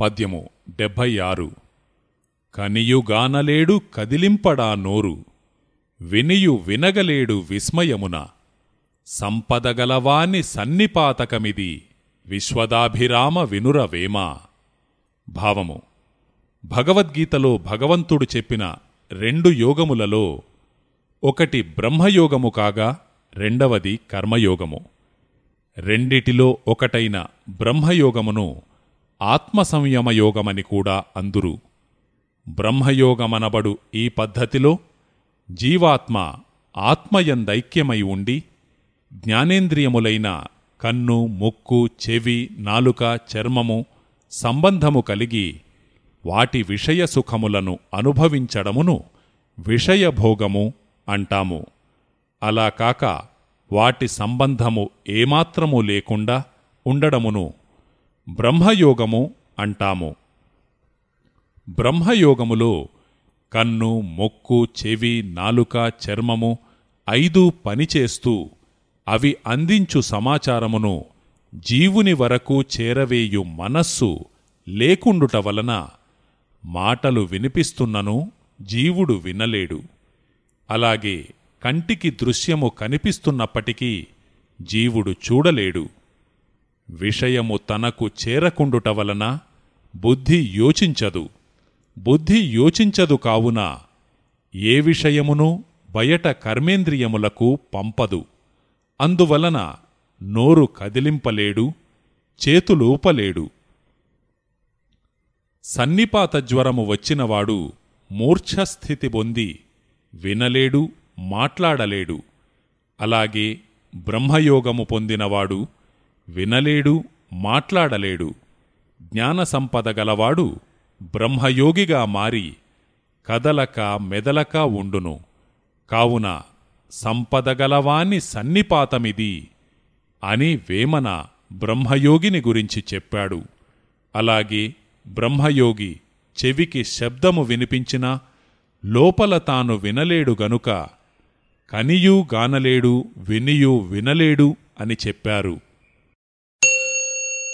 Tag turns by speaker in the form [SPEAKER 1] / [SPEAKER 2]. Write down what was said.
[SPEAKER 1] పద్యము డెబ్భై ఆరు కనియుగానలేడు కదిలింపడా నోరు వినియు వినగలేడు విస్మయమున. సంపదగలవాని సన్నిపాతకమిది విశ్వదాభిరామ వినురవేమా. భావము భగవద్గీతలో భగవంతుడు చెప్పిన రెండు యోగములలో ఒకటి బ్రహ్మయోగము కాగా రెండవది కర్మయోగము. రెండిటిలో ఒకటైన బ్రహ్మయోగమును ఆత్మసంయమయోగమని కూడా అందురు. బ్రహ్మయోగమనబడు ఈ పద్ధతిలో జీవాత్మ ఆత్మయందైక్యమై ఉండి జ్ఞానేంద్రియములైన కన్ను ముక్కు చెవి నాలుక చర్మము సంబంధము కలిగి వాటి విషయ సుఖములను అనుభవించడమును విషయభోగము అంటాము. అలా కాక వాటి సంబంధము ఏమాత్రము లేకుండా ఉండడమును బ్రహ్మయోగము అంటాము. బ్రహ్మయోగములో కన్ను మొక్కు చెవి నాలుక చర్మము ఐదు పనిచేస్తూ అవి అందించు సమాచారమును జీవుని వరకు చేరవేయు మనస్సు లేకుండుట వలన మాటలు వినిపిస్తున్నను జీవుడు వినలేడు. అలాగే కంటికి దృశ్యము కనిపిస్తున్నప్పటికీ జీవుడు చూడలేడు. విషయము తనకు చేరకుండుట వలన బుద్ధి యోచించదు. బుద్ధి యోచించదు కావున ఏ విషయమును బయట కర్మేంద్రియములకు పంపదు. అందువలన నోరు కదిలింపలేడు చేతులూపలేడు. సన్నిపాత జ్వరము వచ్చినవాడు మూర్ఛస్థితి పొంది వినలేడు మాట్లాడలేడు. అలాగే బ్రహ్మయోగము పొందినవాడు వినలేడు మాట్లాడలేడు. జ్ఞానసంపద గలవాడు బ్రహ్మయోగిగా మారి కదలక మెదలక ఉండును. కావున సంపదగలవాని సన్నిపాతమిది అని వేమన బ్రహ్మయోగిని గురించి చెప్పాడు. అలాగే బ్రహ్మయోగి చెవికి శబ్దము వినిపించినా లోపల తాను వినలేడు గనుక కనియూ గానలేడు వినియూ వినలేడు అని చెప్పారు.